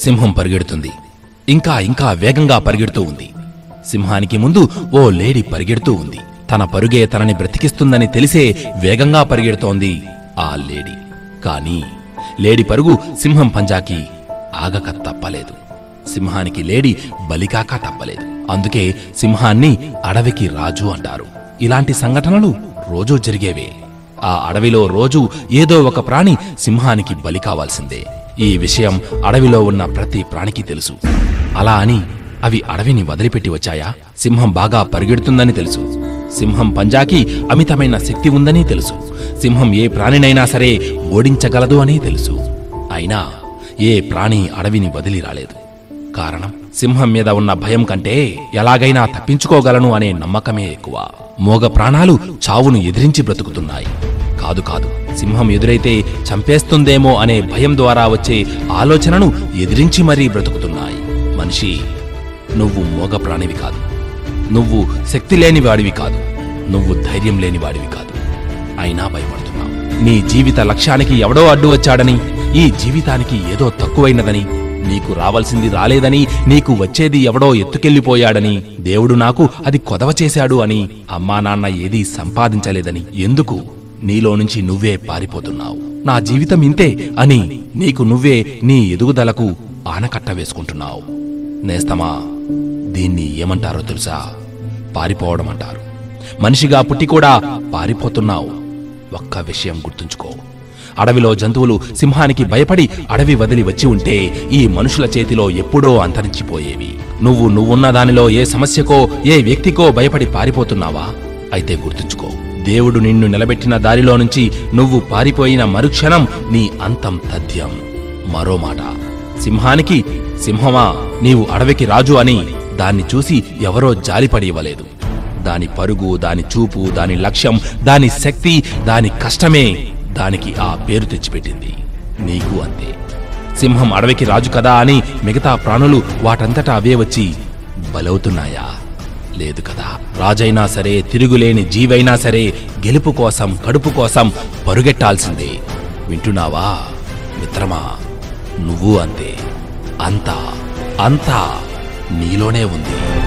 సింహం పరిగెడుతుంది. ఇంకా ఇంకా వేగంగా పరిగెడుతూ ఉంది. సింహానికి ముందు ఓ లేడీ పరిగెడుతూ ఉంది. తన పరుగే తనని బ్రతికిస్తుందని తెలిసే వేగంగా పరిగెడుతోంది ఆ లేడీ. కానీ లేడీ పరుగు సింహం పంజాకి ఆగక తప్పలేదు. సింహానికి లేడీ బలికాక తప్పలేదు. అందుకే సింహాన్ని అడవికి రాజు అంటారు. ఇలాంటి సంఘటనలు రోజూ జరిగేవే. ఆ అడవిలో రోజు ఏదో ఒక ప్రాణి సింహానికి బలి కావాల్సిందే. ఈ విషయం అడవిలో ఉన్న ప్రతి ప్రాణికి తెలుసు. అలా అని అవి అడవిని వదిలిపెట్టి వచ్చాయా? సింహం బాగా పరిగెడుతుందని తెలుసు. సింహం పంజాకి అమితమైన శక్తి ఉందని తెలుసు. సింహం ఏ ప్రాణినైనా సరే ఓడించగలదు అని తెలుసు. అయినా ఏ ప్రాణి అడవిని వదిలి రాలేదు. కారణం సింహం మీద ఉన్న భయం కంటే ఎలాగైనా తప్పించుకోగలను అనే నమ్మకమే ఎక్కువ. మోగ ప్రాణాలు చావును ఎదిరించి బ్రతుకుతున్నాయి. కాదు కాదు. సింహం ఎదురైతే చంపేస్తుందేమో అనే భయం ద్వారా వచ్చే ఆలోచనను ఎదిరించి మరీ బ్రతుకుతున్నాయి. మనిషి నువ్వు మోగ ప్రాణివి కాదు. నువ్వు శక్తి లేని వాడివి కాదు. నువ్వు ధైర్యం లేని వాడివి కాదు. అయినా భయపడుతున్నావు. నీ జీవిత లక్ష్యానికి ఎవడో అడ్డు వచ్చాడని ఈ జీవితానికి ఏదో తక్కువైనదని నీకు రావాల్సింది రాలేదని నీకు వచ్చేది ఎవడో ఎత్తుకెళ్ళిపోయాడని దేవుడు నాకు అది కొదవ చేశాడు అని అమ్మా నాన్న ఏదీ సంపాదించలేదని. ఎందుకు? నీలో నుంచి నువ్వే పారిపోతున్నావు. నా జీవితం ఇంతే అని నీకు నువ్వే నీ ఎదుగుదలకు ఆనకట్ట వేసుకుంటున్నావు. నేస్తమా దీన్ని ఏమంటారో తెలుసా? పారిపోవడం అంటారు మనిషిగా పుట్టి కూడా పారిపోతున్నావు. ఒక్క విషయం గుర్తుంచుకో. అడవిలో జంతువులు సింహానికి భయపడి అడవి వదిలి వచ్చి ఉంటే ఈ మనుషుల చేతిలో ఎప్పుడో అంతరించిపోయేవి. నువ్వు నువ్వున్న దానిలో ఏ సమస్యకో ఏ వ్యక్తికో భయపడి పారిపోతున్నావా? అయితే గుర్తుంచుకో. దేవుడు నిన్ను నిలబెట్టిన దారిలో నుంచి నువ్వు పారిపోయిన మరుక్షణం నీ అంతం తథ్యం. మరో మాట. సింహానికి సింహమా నీవు అడవికి రాజు అని దాన్ని చూసి ఎవరో జాలిపడి ఇవ్వలేదు. దాని పరుగు దాని చూపు దాని లక్ష్యం దాని శక్తి దాని కష్టమే దానికి ఆ పేరు తెచ్చిపెట్టింది. నీకు అంతే. సింహం అడవికి రాజు కదా అని మిగతా ప్రాణులు వాటంతటా అవే వచ్చి బలవుతున్నాయా? లేదు కదా. రాజైనా సరే తిరుగులేని జీవైనా సరే గెలుపు కోసం కడుపు కోసం పరుగెట్టాల్సిందే. వింటున్నావా మిత్రమా? నువ్వు అంతే. అంతా అంతా నీలోనే ఉంది.